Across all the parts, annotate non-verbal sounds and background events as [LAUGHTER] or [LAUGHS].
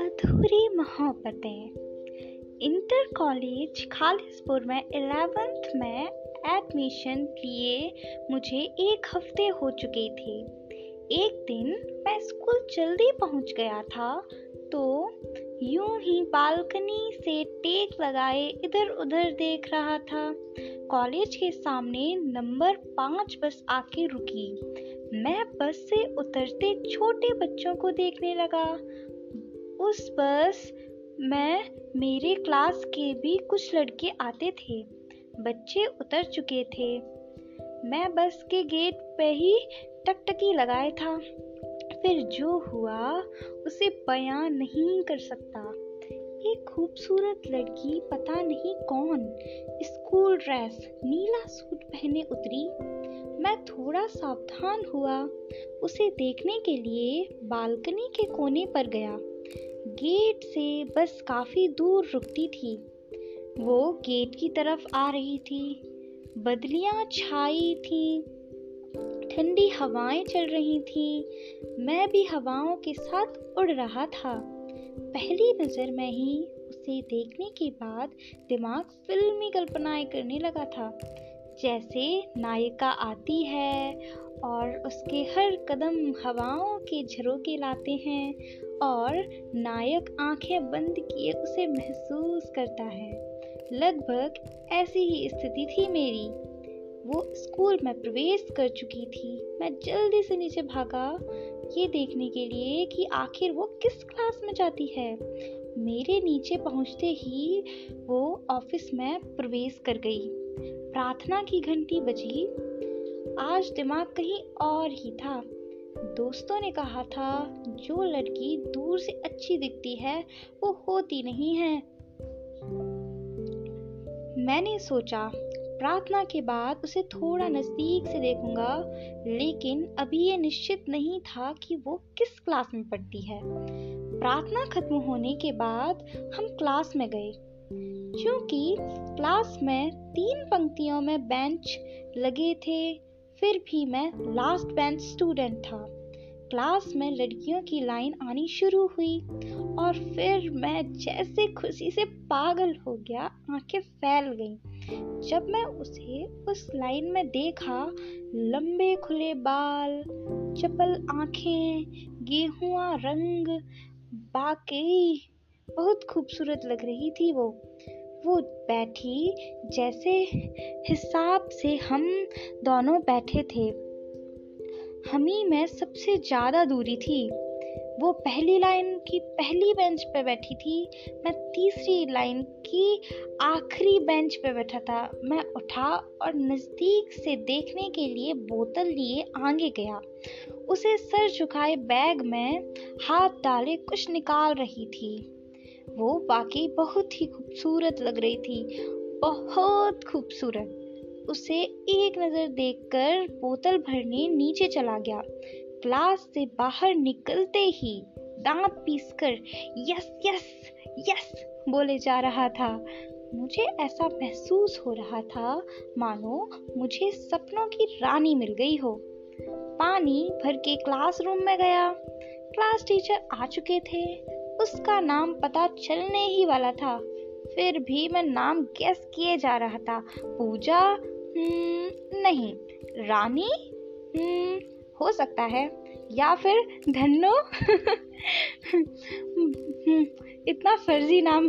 अधूरी Mohabbatein inter college Khalispur में eleventh में एडमिशन लिए मुझे एक हफ़्ते हो चुके थे। एक दिन मैं स्कूल जल्दी पहुँच गया था तो यूँ ही बालकनी से टेक लगाए इधर उधर देख रहा था। कॉलेज के सामने नंबर पाँच बस आके रुकी। मैं बस से उतरते छोटे बच्चों को देखने लगा। उस बस में मेरे क्लास के भी कुछ लड़के आते थे। बच्चे उतर चुके थे। मैं बस के गेट पे ही टकटकी लगाए था। फिर जो हुआ, उसे बयान नहीं कर सकता। एक खूबसूरत लड़की, पता नहीं कौन, स्कूल ड्रेस, नीला सूट पहने उतरी। मैं थोड़ा सावधान हुआ। उसे देखने के लिए बालकनी के कोने पर गया। गेट से बस काफ़ी दूर रुकती थी। वो गेट की तरफ़ आ रही थी। बदलियाँ छाई थी। ठंडी हवाएँ चल रही थी। मैं भी हवाओं के साथ उड़ रहा था। पहली नज़र में ही उसे देखने के बाद दिमाग फिल्मी कल्पनाएँ करने लगा था। जैसे नायिका आती है और उसके हर कदम हवाओं के झरोके लाते हैं और नायक आँखें बंद किए उसे महसूस करता है। लगभग ऐसी ही स्थिति थी मेरी। वो स्कूल में प्रवेश कर चुकी थी। मैं जल्दी से नीचे भागा ये देखने के लिए कि आखिर वो किस क्लास में जाती है? मेरे नीचे पहुँचते ही वो ऑफ़िस में प्रवेश कर गई। प्रार्थना की घंटी बजी। आज दिमाग कहीं और ही था। दोस्तों ने कहा था, जो लड़की दूर से अच्छी दिखती है, वो होती नहीं है। मैंने सोचा प्रार्थना के बाद उसे थोड़ा नज़दीक से देखूँगा, लेकिन अभी ये निश्चित नहीं था कि वो किस क्लास में पढ़ती है। प्रार्थना खत्म होने के बाद हम क्लास में गए, क्योंकि क्लास में तीन पंक्तियों में बेंच लगे थे, फिर भी मैं लास्ट बेंच स्टूडेंट था। क्लास में लड़कियों की लाइन आनी शुरू हुई, और फिर मैं जैसे खुशी से पागल हो गया, आँखें फैल गईं। जब मैं उसे उस लाइन में देखा, लंबे खुले बाल, चपल आँखें, गेहुआ रंग, बाकी बहुत खूबसूरत लग रही थी वो। वो बैठी जैसे हिसाब से हम दोनों बैठे थे। हमी में सबसे ज़्यादा दूरी थी। वो पहली लाइन की पहली बेंच पे बैठी थी, मैं तीसरी लाइन की आखिरी बेंच पे बैठा था। मैं उठा और नज़दीक से देखने के लिए बोतल लिए आगे गया। उसे सर झुकाए बैग में हाथ डाले कुछ निकाल रही थी। वो बाकी बहुत ही खूबसूरत लग रही थी, बहुत खूबसूरत। उसे एक नज़र देखकर बोतल भरने नीचे चला गया। क्लास से बाहर निकलते ही दांत पीसकर यस यस यस बोले जा रहा था। मुझे ऐसा महसूस हो रहा था मानो मुझे सपनों की रानी मिल गई हो। पानी भर के क्लासरूम में गया। क्लास टीचर आ चुके थे। उसका नाम पता चलने ही वाला था। फिर भी मैं नाम गैस किए जा रहा था। पूजा हम्म, नहीं। रानी? हम्म, हो सकता है। या फिर धन्नो? इतना फर्जी नाम।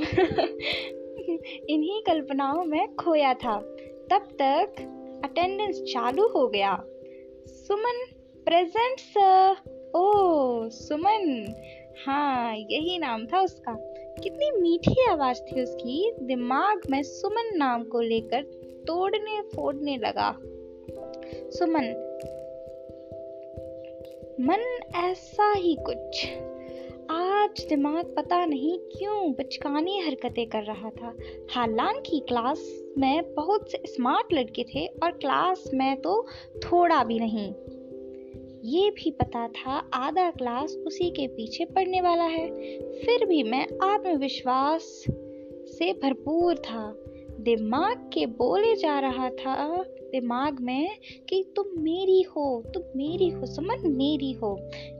इन्हीं कल्पनाओं में खोया था। तब तक अटेंडेंस चालू हो गया। सुमन प्रेजेंट सर ओ, सुमन। हाँ यही नाम था उसका। कितनी मीठी आवाज़ थी उसकी। दिमाग में सुमन नाम को लेकर तोड़ने फोड़ने लगा। सुमन मन ऐसा ही कुछ। आज दिमाग पता नहीं क्यों बचकानी हरकतें कर रहा था। हालाँकि क्लास में बहुत से स्मार्ट लड़के थे और क्लास में तो थोड़ा भी नहीं। ये भी पता था आधा क्लास उसी के पीछे पड़ने वाला है। फिर भी मैं आत्मविश्वास से भरपूर था। दिमाग के बोले जा रहा था दिमाग में कि तुम मेरी हो, तुम मेरी हो, सुमन मेरी हो।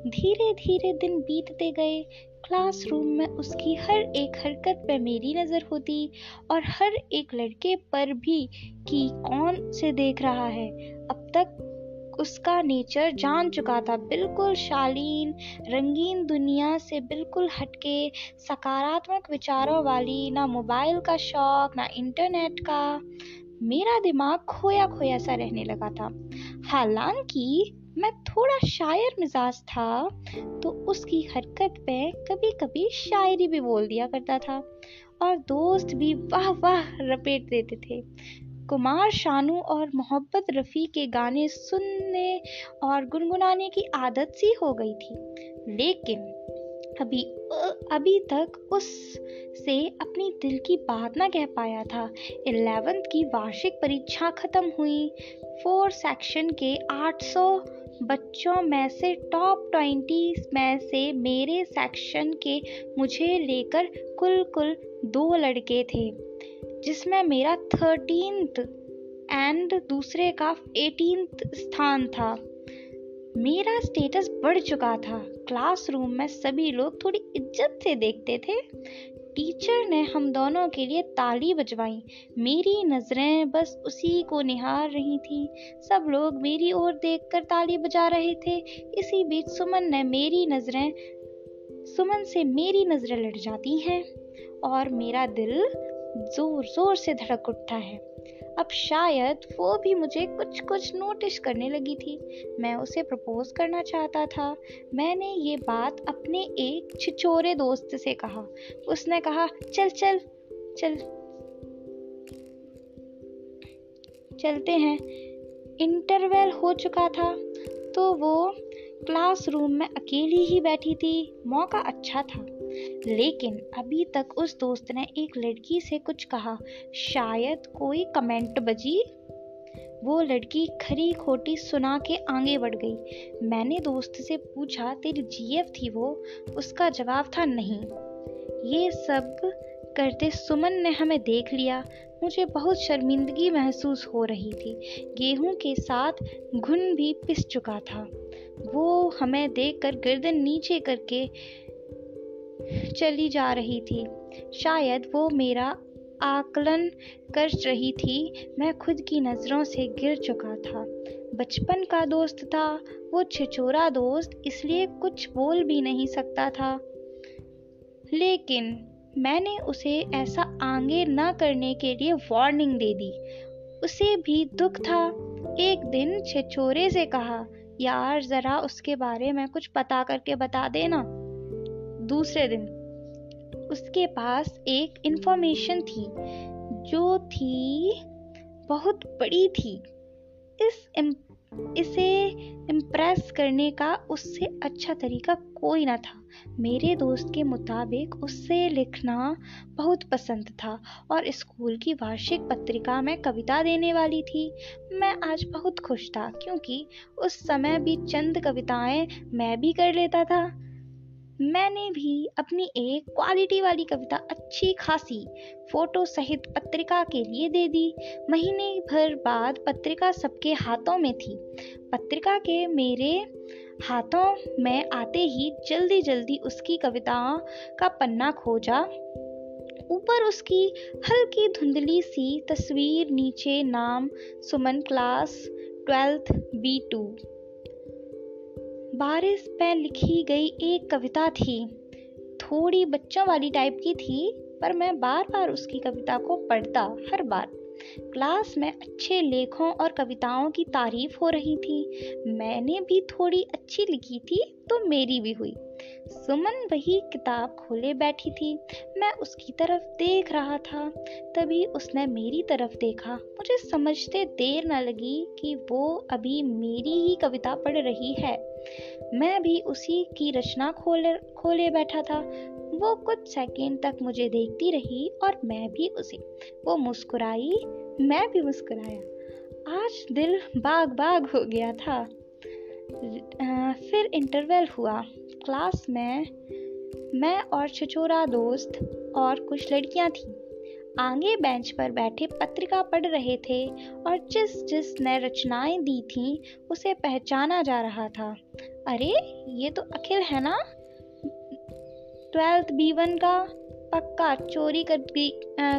धीरे धीरे दिन बीतते गए। क्लासरूम में उसकी हर एक हरकत पर मेरी नज़र होती और हर एक लड़के पर भी कि कौन से देख रहा है। अब तक उसका नेचर जान चुका था। बिल्कुल शालीन, रंगीन दुनिया से बिल्कुल हटके, सकारात्मक विचारों वाली, ना मोबाइल का शौक, ना इंटरनेट का। मेरा दिमाग खोया खोया सा रहने लगा था। हालाँकि मैं थोड़ा शायर मिजाज था तो उसकी हरकत पे कभी कभी शायरी भी बोल दिया करता था और दोस्त भी वाह वाह रपेट देते थे। कुमार शानू और मोहब्बत रफ़ी के गाने सुनने और गुनगुनाने की आदत सी हो गई थी, लेकिन अभी अभी तक उस से अपनी दिल की बात ना कह पाया था। इलेवेंथ की वार्षिक परीक्षा खत्म हुई। फोर सेक्शन के 800 बच्चों में से टॉप ट्वेंटी में से मेरे सेक्शन के मुझे लेकर कुल कुल दो लड़के थे, जिसमें मेरा थर्टीनथ एंड दूसरे का एटीनथ स्थान था। मेरा स्टेटस बढ़ चुका था। क्लासरूम में सभी लोग थोड़ी इज़्ज़त से देखते थे। टीचर ने हम दोनों के लिए ताली बजवाई। मेरी नज़रें बस उसी को निहार रही थी। सब लोग मेरी ओर देखकर ताली बजा रहे थे। इसी बीच सुमन ने मेरी नज़रें, सुमन से मेरी नज़रें लड़ जाती हैं और मेरा दिल ज़ोर ज़ोर से धड़क उठता है। अब शायद वो भी मुझे कुछ कुछ नोटिस करने लगी थी। मैं उसे प्रपोज करना चाहता था। मैंने ये बात अपने एक छिचोरे दोस्त से कहा। उसने कहा, चल चल चल, चलते हैं। इंटरवेल हो चुका था तो वो क्लासरूम में अकेली ही बैठी थी। मौका अच्छा था। लेकिन अभी तक उस दोस्त ने एक लड़की से कुछ कहा। शायद कोई कमेंट बजी। वो लड़की खरी खोटी सुना के आगे बढ़ गई। मैंने दोस्त से पूछा, तेरी जीएफ थी वो? उसका जवाब था नहीं। ये सब करते सुमन ने हमें देख लिया। मुझे बहुत शर्मिंदगी महसूस हो रही थी। गेहूँ के साथ घुन भी पिस चुका था। वो हमें देखकर गर्दन नीचे करके चली जा रही थी। शायद वो मेरा आकलन कर रही थी, मैं खुद की नज़रों से गिर चुका था। बचपन का दोस्त था, वो छिचोरा दोस्त, इसलिए कुछ बोल भी नहीं सकता था। लेकिन मैंने उसे ऐसा आगे न करने के लिए वार्निंग दे दी। उसे भी दुख था। एक दिन छिछोरे से कहा, यार, ज़रा उसके बारे में कुछ पता करके बता देना। दूसरे दिन। उसके पास एक इंफॉर्मेशन थी, जो थी, बहुत बड़ी थी। इस इसे इम्प्रेस करने का उससे अच्छा तरीका कोई ना था। मेरे दोस्त के मुताबिक उससे लिखना बहुत पसंद था और स्कूल की वार्षिक पत्रिका में कविता देने वाली थी। मैं आज बहुत खुश था, क्योंकि उस समय भी चंद कविताएँ मैं भी कर लेता था। मैंने भी अपनी एक क्वालिटी वाली कविता अच्छी खासी फ़ोटो सहित पत्रिका के लिए दे दी। महीने भर बाद पत्रिका सबके हाथों में थी। पत्रिका के मेरे हाथों में आते ही जल्दी जल्दी उसकी कविताओं का पन्ना खोजा। ऊपर उसकी हल्की धुंधली सी तस्वीर, नीचे नाम Suman class twelfth B two बारिश पे लिखी गई एक कविता थी। थोड़ी बच्चों वाली टाइप की थी, पर मैं बार बार उसकी कविता को पढ़ता हर बार। क्लास में अच्छे लेखों और कविताओं की तारीफ़ हो रही थी। मैंने भी थोड़ी अच्छी लिखी थी तो मेरी भी हुई। सुमन वही किताब खोले बैठी थी। मैं उसकी तरफ़ देख रहा था। तभी उसने मेरी तरफ़ देखा। मुझे समझते देर न लगी कि वो अभी मेरी ही कविता पढ़ रही है। मैं भी उसी की रचना खोले खोले बैठा था। वो कुछ सेकंड तक मुझे देखती रही और मैं भी उसे। वो मुस्कुराई, मैं भी मुस्कुराया। आज दिल बाग बाग हो गया था। फिर इंटरवल हुआ। क्लास में मैं और छछोरा दोस्त और कुछ लड़कियाँ थी। आगे बेंच पर बैठे पत्रिका पढ़ रहे थे और जिस जिसने रचनाएँ दी थीं, उसे पहचाना जा रहा था। अरे, ये तो अखिल है ना? ट्वेल्थ बी वन का पक्का चोरी कर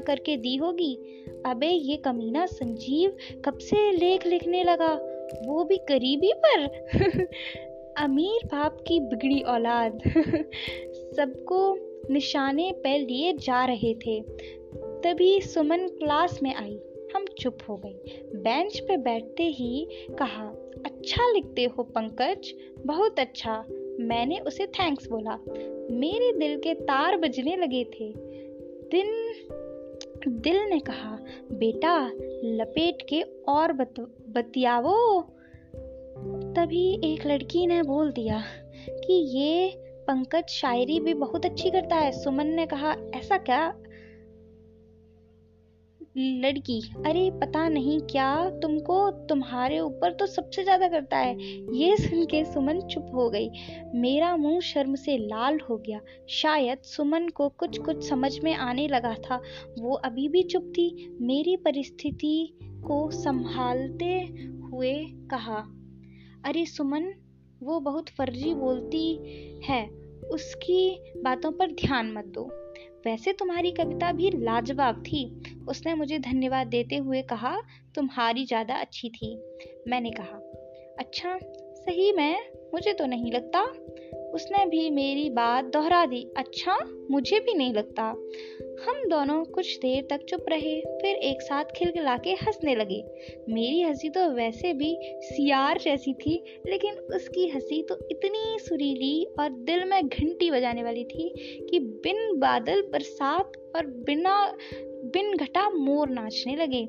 करके दी होगी। अबे, ये कमीना संजीव कब से लेख लिखने लगा? वो भी करीबी पर? [LAUGHS] अमीर बाप की बिगड़ी औलाद। [LAUGHS] सबको निशाने पर लिए जा रहे थे। तभी सुमन क्लास में आई। हम चुप हो गए। बेंच पे बैठते ही कहा अच्छा लिखते हो पंकज बहुत अच्छा। मैंने उसे थैंक्स बोला। मेरे दिल के तार बजने लगे थे। दिन दिल ने कहा बेटा लपेट के और बत, बतियावो। तभी एक लड़की ने बोल दिया कि ये पंकज शायरी भी बहुत अच्छी करता है। सुमन ने कहा ऐसा क्या? लड़की। अरे, पता नहीं क्या तुमको तुम्हारे ऊपर तो सबसे ज़्यादा करता है। ये सुन के सुमन चुप हो गई। मेरा मुँह शर्म से लाल हो गया। शायद सुमन को कुछ कुछ समझ में आने लगा था। वो अभी भी चुप थी। मेरी परिस्थिति को संभालते हुए कहा, अरे सुमन, वो बहुत फर्जी बोलती है। उसकी बातों पर ध्यान मत दो। वैसे तुम्हारी कविता भी लाजवाब थी। उसने मुझे धन्यवाद देते हुए कहा, तुम्हारी ज़्यादा अच्छी थी। मैंने कहा अच्छा सही में मुझे तो नहीं लगता। उसने भी मेरी बात दोहरा दी। अच्छा मुझे भी नहीं लगता। हम दोनों कुछ देर तक चुप रहे, फिर एक साथ खिलखिला के हंसने लगे। मेरी हँसी तो वैसे भी सियार जैसी थी, लेकिन उसकी हँसी तो इतनी सुरीली और दिल में घंटी बजाने वाली थी कि बिन बादल बरसात और बिना, बिन घटा मोर नाचने लगे।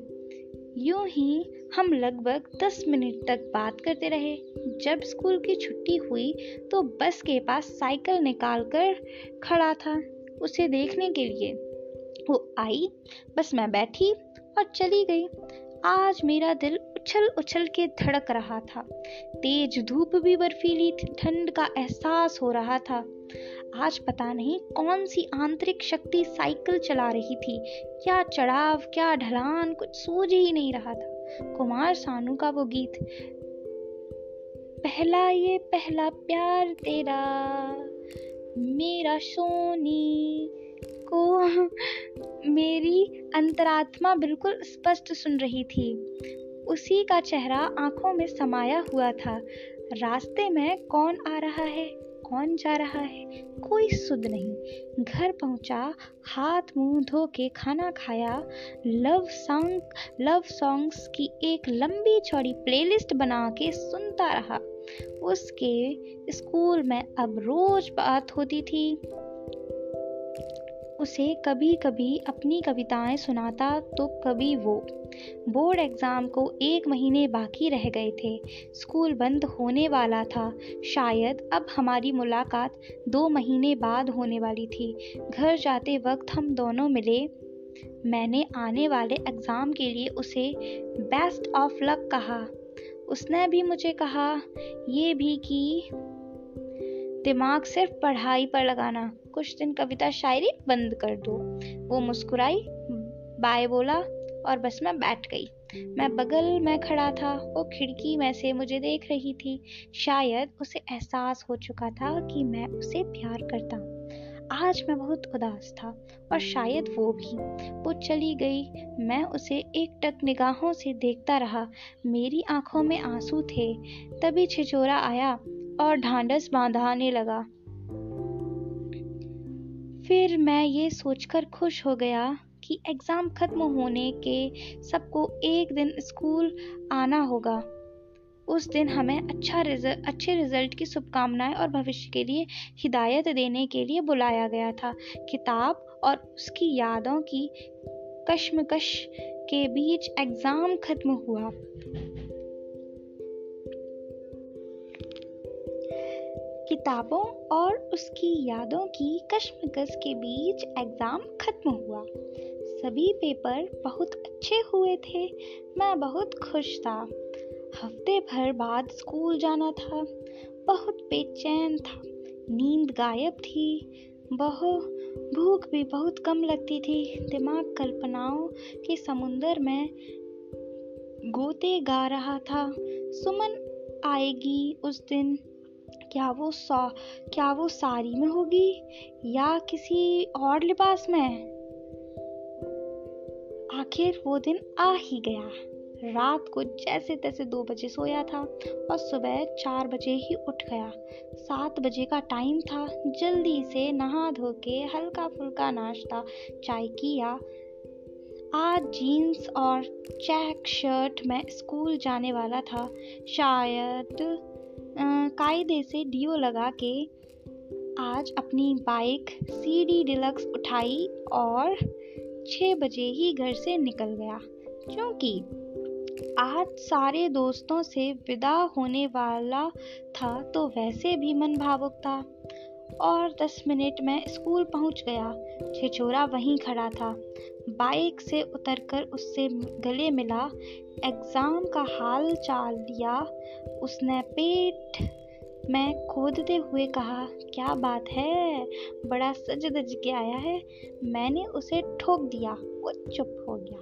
यूँ ही हम लगभग दस मिनट तक बात करते रहे। जब स्कूल की छुट्टी हुई तो बस के पास साइकिल निकाल कर खड़ा था उसे देखने के लिए। वो आई, बस मैं बैठी और चली गई। आज मेरा दिल उछल उछल के धड़क रहा था। तेज धूप भी बर्फीली ठंड का एहसास हो रहा था। आज पता नहीं कौन सी आंतरिक शक्ति साइकिल चला रही थी। क्या चढ़ाव, क्या ढलान, कुछ सूझ ही नहीं रहा था। कुमार सानू का वो गीत, पहला ये, पहला प्यार तेरा, मेरा सोनी को मेरी अंतरात्मा बिल्कुल स्पष्ट सुन रही थी। उसी का चेहरा आँखों में समाया हुआ था। रास्ते में कौन आ रहा है? कौन जा रहा है? कोई सुध नहीं। घर पहुँचा, हाथ मुँह धो के खाना खाया। लव सॉन्ग लव सॉन्ग्स की एक लंबी चौड़ी प्लेलिस्ट बना के सुनता रहा। उसके स्कूल में अब रोज बात होती थी। उसे कभी कभी अपनी कविताएँ सुनाता तो कभी वो। बोर्ड एग्ज़ाम को एक महीने बाकी रह गए थे। स्कूल बंद होने वाला था। शायद अब हमारी मुलाकात दो महीने बाद होने वाली थी। घर जाते वक्त हम दोनों मिले। मैंने आने वाले एग्ज़ाम के लिए उसे बेस्ट ऑफ़ लक कहा। उसने भी मुझे कहा, ये भी कि दिमाग सिर्फ़ पढ़ाई पर लगाना। कुछ दिन कविता शायरी बंद कर दो। वो मुस्कुराई बाय बोला, और बस मैं बैठ गई। मैं बगल में खड़ा था, वो खिड़की में से मुझे देख रही थी। शायद उसे एहसास हो चुका था कि मैं उसे प्यार करता। आज मैं बहुत उदास था, और शायद वो भी। वो चली गई। मैं उसे एक टक निगाहों से देखता रहा। मेरी आँखों में आँसू थे। तभी छिचोरा आया और ढांढस बांधाने लगा। फिर मैं ये सोचकर खुश हो गया कि एग्ज़ाम ख़त्म होने के सबको एक दिन स्कूल आना होगा। उस दिन हमें अच्छा रिज़ल्ट अच्छे रिज़ल्ट की शुभकामनाएँ और भविष्य के लिए हिदायत देने के लिए बुलाया गया था। किताब और उसकी यादों की कश्मकश के बीच एग्ज़ाम ख़त्म हुआ। किताबों और उसकी यादों की कश्मकश के बीच एग्ज़ाम ख़त्म हुआ। सभी पेपर बहुत अच्छे हुए थे। मैं बहुत खुश था। हफ़्ते भर बाद स्कूल जाना था। बहुत बेचैन था। नींद गायब थी। बहुत भूख भी बहुत कम लगती थी। दिमाग कल्पनाओं के समुंदर में गोते गा रहा था। सुमन आएगी उस दिन। क्या वो सा, क्या वो साड़ी में होगी या किसी और लिबास में? आखिर वो दिन आ ही गया। रात को जैसे तैसे दो बजे सोया था और सुबह चार बजे ही उठ गया। सात बजे का टाइम था। जल्दी से नहा धो के हल्का फुल्का नाश्ता, चाय किया। आज जीन्स और चेक शर्ट में स्कूल जाने वाला था। शायद कायदे से डीओ लगा के आज अपनी बाइक सी डी डिलक्स उठाई और छः बजे ही घर से निकल गया। क्योंकि आज सारे दोस्तों से विदा होने वाला था तो वैसे भी मन भावुक था। और दस मिनट में स्कूल पहुँच गया। छिछोरा वहीं खड़ा था। बाइक से उतरकर उससे गले मिला। एग्ज़ाम का हाल चाल दिया। उसने पेट में खोदते हुए कहा, क्या बात है? बड़ा सज दज के आया है। मैंने उसे ठोक दिया, वो चुप हो गया।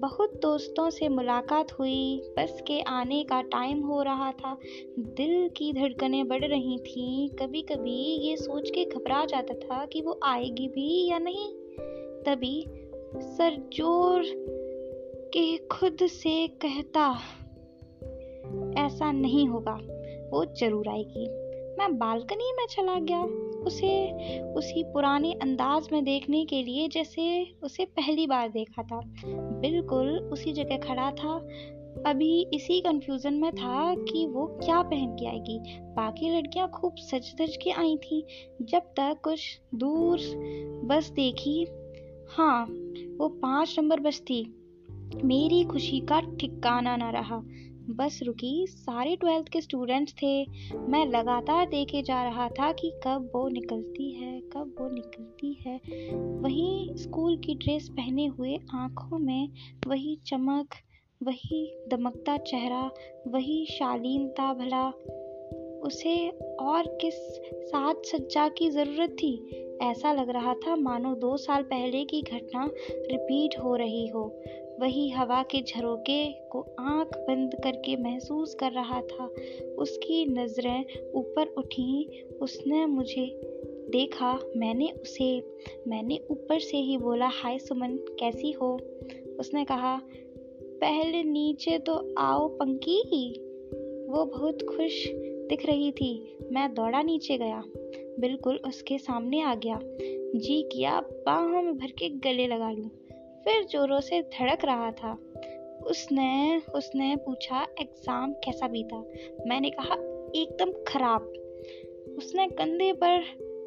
बहुत दोस्तों से मुलाकात हुई। बस के आने का टाइम हो रहा था। दिल की धड़कनें बढ़ रही थीं। कभी कभी ये सोच के घबरा जाता था कि वो आएगी भी या नहीं। तभी सर ज़ोर के खुद से कहता, ऐसा नहीं होगा, वो ज़रूर आएगी। मैं बालकनी में चला गया, उसे, उसी पुराने अंदाज में देखने के लिए जैसे उसे पहली बार देखा था। बिल्कुल उसी जगह खड़ा था। अभी इसी कंफ्यूजन में था कि वो क्या पहन के आएगी। बाकी लड़कियाँ खूब सज धज के आई थी। जब तक कुछ दूर बस देखी हाँ वो पाँच नंबर बस थी। मेरी खुशी का ठिकाना ना रहा। बस रुकी। सारे ट्वेल्थ के स्टूडेंट्स थे। मैं लगातार देखे जा रहा था कि कब वो निकलती है, कब वो निकलती है। वही स्कूल की ड्रेस पहने हुए आँखों में वही चमक, वही दमकता चेहरा, वही शालीनता भला। उसे और किस साज सज्जा की ज़रूरत थी? ऐसा लग रहा था, मानो दो साल पहले की घटना रिपीट हो रही हो। वही हवा के झरोके को आँख बंद करके महसूस कर रहा था। उसकी नज़रें ऊपर उठी, उसने मुझे देखा, मैंने उसे, मैंने ऊपर से ही बोला, हाय सुमन, कैसी हो? उसने कहा, पहले नीचे तो आओ पंकी। वो बहुत खुश दिख रही थी। मैं दौड़ा नीचे गया। बिल्कुल उसके सामने आ गया। जी किया, बाहों में भर के गले लगा लूँ। फिर जोरों से धड़क रहा था। उसने उसने पूछा, एग्ज़ाम कैसा बीता? मैंने कहा, एकदम खराब। उसने कंधे पर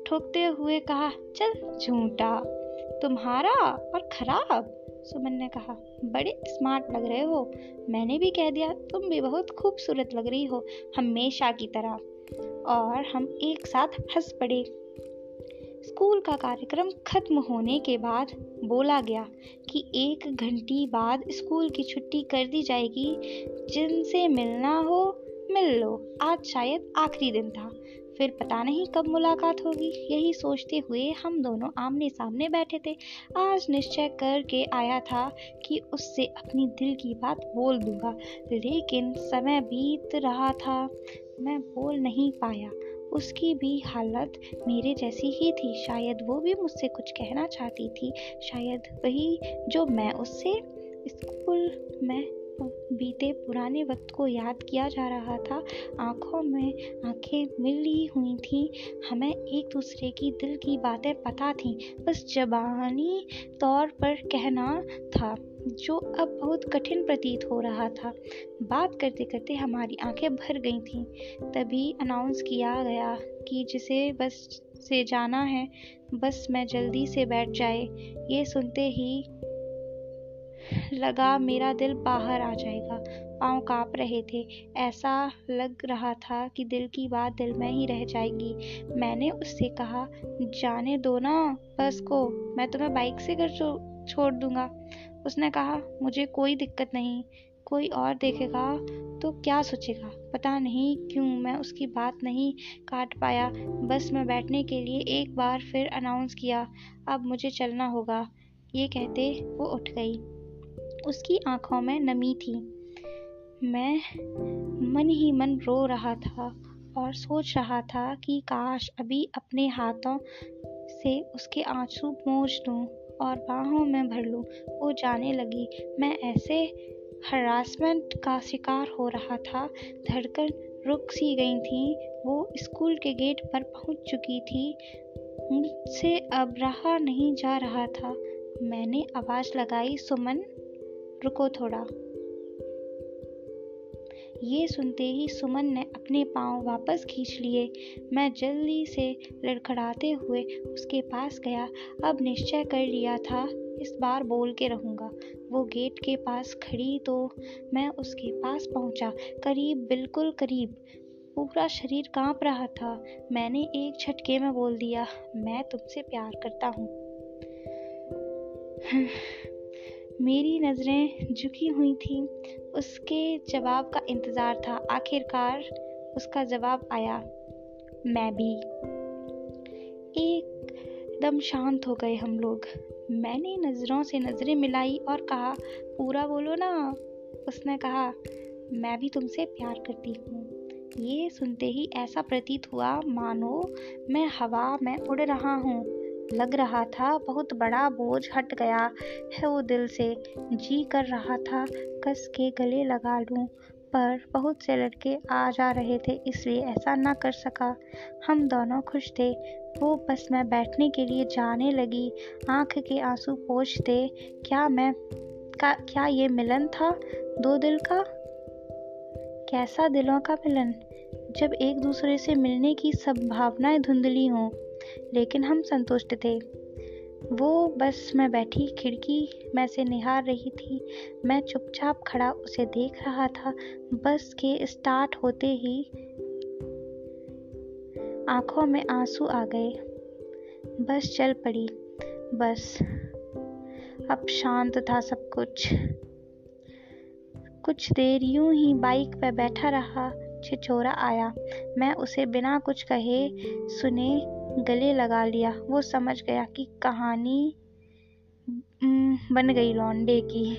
ठोकते हुए कहा, चल झूठा, तुम्हारा और खराब। सुमन ने कहा, बड़े स्मार्ट लग रहे हो। मैंने भी कह दिया, तुम भी बहुत खूबसूरत लग रही हो, हमेशा की तरह। और हम एक साथ हंस पड़े। स्कूल का कार्यक्रम खत्म होने के बाद बोला गया कि एक घंटी बाद स्कूल की छुट्टी कर दी जाएगी। जिनसे मिलना हो, मिल लो। आज शायद आखिरी दिन था। फिर पता नहीं कब मुलाकात होगी। यही सोचते हुए हम दोनों आमने सामने बैठे थे। आज निश्चय करके आया था कि उससे अपनी दिल की बात बोल दूँगा, लेकिन समय बीत रहा था। मैं बोल नहीं पाया। उसकी भी हालत मेरे जैसी ही थी। शायद वो भी मुझसे कुछ कहना चाहती थी। शायद वही जो मैं उससे स्कूल में बीते पुराने वक्त को याद किया जा रहा था। आँखों में आँखें मिली हुई थी। हमें एक दूसरे की दिल की बातें पता थीं। बस जबानी तौर पर कहना था, जो अब बहुत कठिन प्रतीत हो रहा था। बात करते करते हमारी आँखें भर गई थीं। तभी अनाउंस किया गया कि जिसे बस से जाना है, बस में जल्दी से बैठ जाए। ये सुनते ही लगा मेरा दिल बाहर आ जाएगा। पाँव काँप रहे थे। ऐसा लग रहा था कि दिल की बात दिल में ही रह जाएगी। मैंने उससे कहा, जाने दो ना, बस को। मैं तुम्हें बाइक से घर छोड़ दूँगा। उसने कहा, मुझे कोई दिक्कत नहीं। कोई और देखेगा तो क्या सोचेगा? पता नहीं क्यों मैं उसकी बात नहीं काट पाया। बस मैं बैठने के लिए एक बार फिर अनाउंस किया, अब मुझे चलना होगा। ये कहते वो उठ गई। उसकी आँखों में नमी थी। मैं मन ही मन रो रहा था और सोच रहा था कि काश अभी अपने हाथों से उसके आँसू पोंछ लूँ और बाहों में भर लूँ। वो जाने लगी। मैं ऐसे हरासमेंट का शिकार हो रहा था। धड़कन रुक सी गई थी। वो स्कूल के गेट पर पहुँच चुकी थी। मुझसे अब रहा नहीं जा रहा था। मैंने आवाज़ लगाई, सुमन रुको थोड़ा। ये सुनते ही सुमन ने अपने पाँव वापस खींच लिए। मैं जल्दी से लड़खड़ाते हुए उसके पास गया। अब निश्चय कर लिया था, इस बार बोल के रहूँगा। वो गेट के पास खड़ी तो मैं उसके पास पहुँचा। करीब, बिल्कुल करीब। पूरा शरीर काँप रहा था। मैंने एक झटके में बोल दिया, मैं तुमसे प्यार करता हूँ। मेरी नज़रें झुकी हुई थी। उसके जवाब का इंतज़ार था। आखिरकार उसका जवाब आया, मैं भी। एकदम शांत हो गए हम लोग। मैंने नज़रों से नज़रें मिलाई और कहा, पूरा बोलो ना। उसने कहा, मैं भी तुमसे प्यार करती हूँ। ये सुनते ही ऐसा प्रतीत हुआ, मानो मैं हवा में उड़ रहा हूँ। लग रहा था बहुत बड़ा बोझ हट गया है वो दिल से। जी कर रहा था, कस के गले लगा लूँ, पर बहुत से लड़के आ जा रहे थे, इसलिए ऐसा ना कर सका। हम दोनों खुश थे। वो बस मैं बैठने के लिए जाने लगी। आँख के आँसू पोछते क्या मैं, का, क्या ये मिलन था दो दिल का? कैसा दिलों का मिलन? जब एक दूसरे से मिलने की संभावनाएँ धुंधली हों लेकिन हम संतुष्ट थे। वो बस मैं बैठी खिड़की में से निहार रही थी। मैं चुपचाप खड़ा उसे देख रहा था। बस के स्टार्ट होते ही आँखों में आँसू आ गए। बस चल पड़ी। बस। अब शांत था सब कुछ। कुछ देर यूँ ही बाइक पर बैठा रहा। छिछोरा आया। मैं उसे बिना कुछ कहे, सुने गले लगा लिया। वो समझ गया कि कहानी बन गई लौंडे की।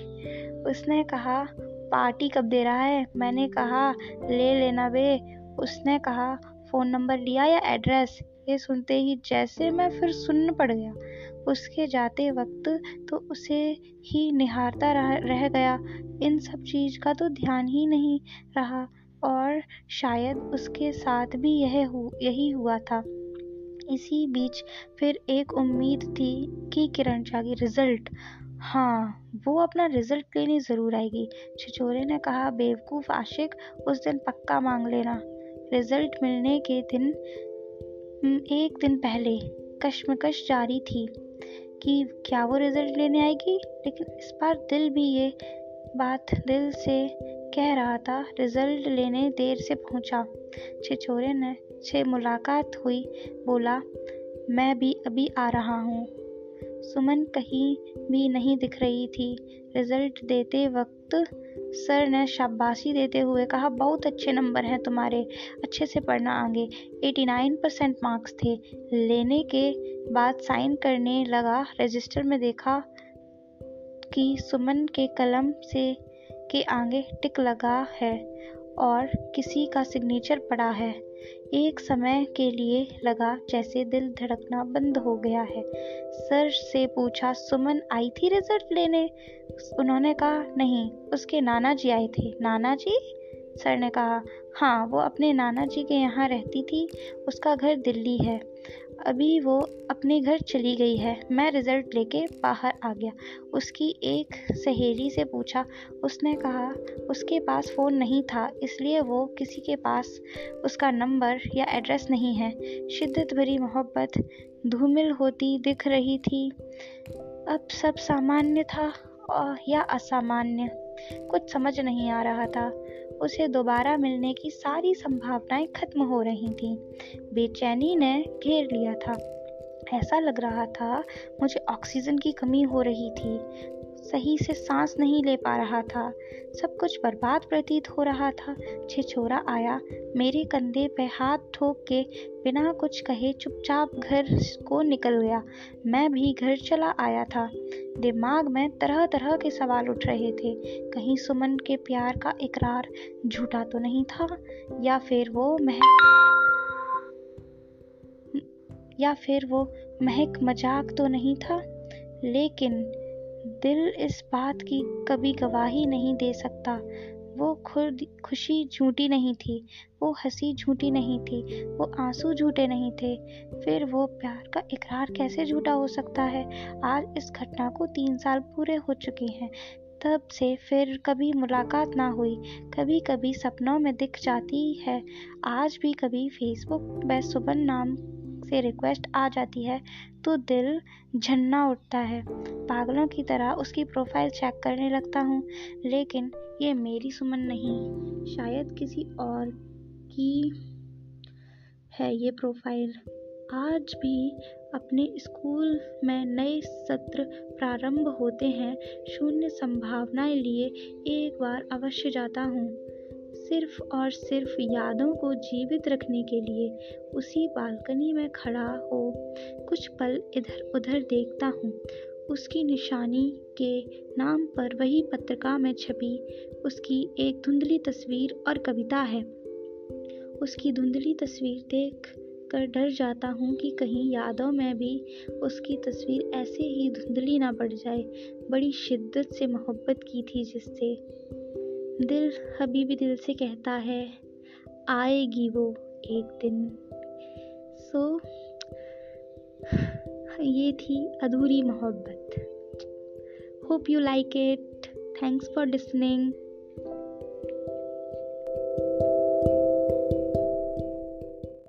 उसने कहा पार्टी कब दे रहा है? मैंने कहा ले लेना बे। उसने कहा फ़ोन नंबर लिया या एड्रेस? ये सुनते ही जैसे मैं फिर सुन पड़ गया। उसके जाते वक्त तो उसे ही निहारता रह, रह गया। इन सब चीज़ का तो ध्यान ही नहीं रहा और शायद उसके साथ भी यह हु, यही हुआ था। इसी बीच फिर एक उम्मीद थी कि किरण जागी रिज़ल्ट हाँ वो अपना रिज़ल्ट लेने ज़रूर आएगी। छिछोरे ने कहा, बेवकूफ़ आशिक, उस दिन पक्का मांग लेना। रिज़ल्ट मिलने के दिन एक दिन पहले कश्मकश जारी थी कि क्या वो रिज़ल्ट लेने आएगी, लेकिन इस बार दिल भी ये बात दिल से कह रहा था रिज़ल्ट लेने देर से पहुँचा। छिछोरे ने से मुलाकात हुई। बोला, मैं भी अभी आ रहा हूँ सुमन कहीं भी नहीं दिख रही थी। रिज़ल्ट देते वक्त सर ने शाबाशी देते हुए कहा, बहुत अच्छे नंबर हैं तुम्हारे। अच्छे से पढ़ना आगे। 89 परसेंट मार्क्स थे। लेने के बाद साइन करने लगा। रजिस्टर में देखा कि सुमन के कलम से के आगे टिक लगा है और किसी का सिग्नेचर पड़ा है। एक समय के लिए लगा जैसे दिल धड़कना बंद हो गया है। सर से पूछा, सुमन, आई थी रिज़ल्ट लेने? उन्होंने कहा, नहीं, उसके नाना जी आए थे। नाना जी सर ने कहा हाँ वो अपने नाना जी के यहाँ रहती थी। उसका घर दिल्ली है। अभी वो अपने घर चली गई है। मैं रिज़ल्ट लेके बाहर आ गया। उसकी एक सहेली से पूछा। उसने कहा, उसके पास फ़ोन नहीं था, इसलिए वो किसी के पास उसका नंबर या एड्रेस नहीं है। शिद्दत भरी मोहब्बत, धूमिल होती दिख रही थी। अब सब सामान्य था या असामान्य? कुछ समझ नहीं आ रहा था। उसे दोबारा मिलने की सारी संभावनाएँ खत्म हो रही थीं। बेचैनी ने घेर लिया था। ऐसा लग रहा था मुझे ऑक्सीजन की कमी हो रही थी। सही से सांस नहीं ले पा रहा था। सब कुछ बर्बाद प्रतीत हो रहा था। छिछोरा आया, मेरे कंधे पे हाथ ठोक के बिना कुछ कहे चुपचाप घर को निकल गया। मैं भी घर चला आया था। दिमाग में तरह तरह के सवाल उठ रहे थे। कहीं सुमन के प्यार का इकरार झूठा तो नहीं था? या फिर वो महक या फिर वो महक मज़ाक तो नहीं था? लेकिन दिल इस बात की कभी गवाही नहीं दे सकता। वो खुद खुशी झूठी नहीं थी, वो हँसी झूठी नहीं थी, वो आँसू झूठे नहीं थे। फिर वो प्यार का इकरार कैसे झूठा हो सकता है? आज इस घटना को तीन साल पूरे हो चुके हैं। तब से फिर कभी मुलाकात ना हुई कभी कभी सपनों में दिख जाती है। आज भी कभी फेसबुक में सुबन नाम से रिक्वेस्ट आ जाती है तो दिल झन्ना उठता है। पागलों की तरह उसकी प्रोफ़ाइल चेक करने लगता हूँ, लेकिन ये मेरी सुमन नहीं। शायद किसी और की है ये प्रोफ़ाइल आज भी अपने स्कूल में नए सत्र प्रारंभ होते हैं, शून्य संभावनाएँ लिए एक बार अवश्य जाता हूँ। सिर्फ़ और सिर्फ़ यादों को जीवित रखने के लिए उसी बालकनी में खड़ा हो कुछ पल इधर उधर देखता हूँ। उसकी निशानी के नाम पर वही पत्रिका में छपी उसकी एक धुंधली तस्वीर और कविता है। उसकी धुंधली तस्वीर देख कर डर जाता हूँ कि कहीं यादों में भी उसकी तस्वीर ऐसे ही धुंधली ना पड़ जाए। बड़ी शिद्दत से मोहब्बत की थी जिससे दिल अभी भी दिल से कहता है आएगी वो एक दिन। सो so, ये थी अधूरी मोहब्बत। Hope you like it thanks for listening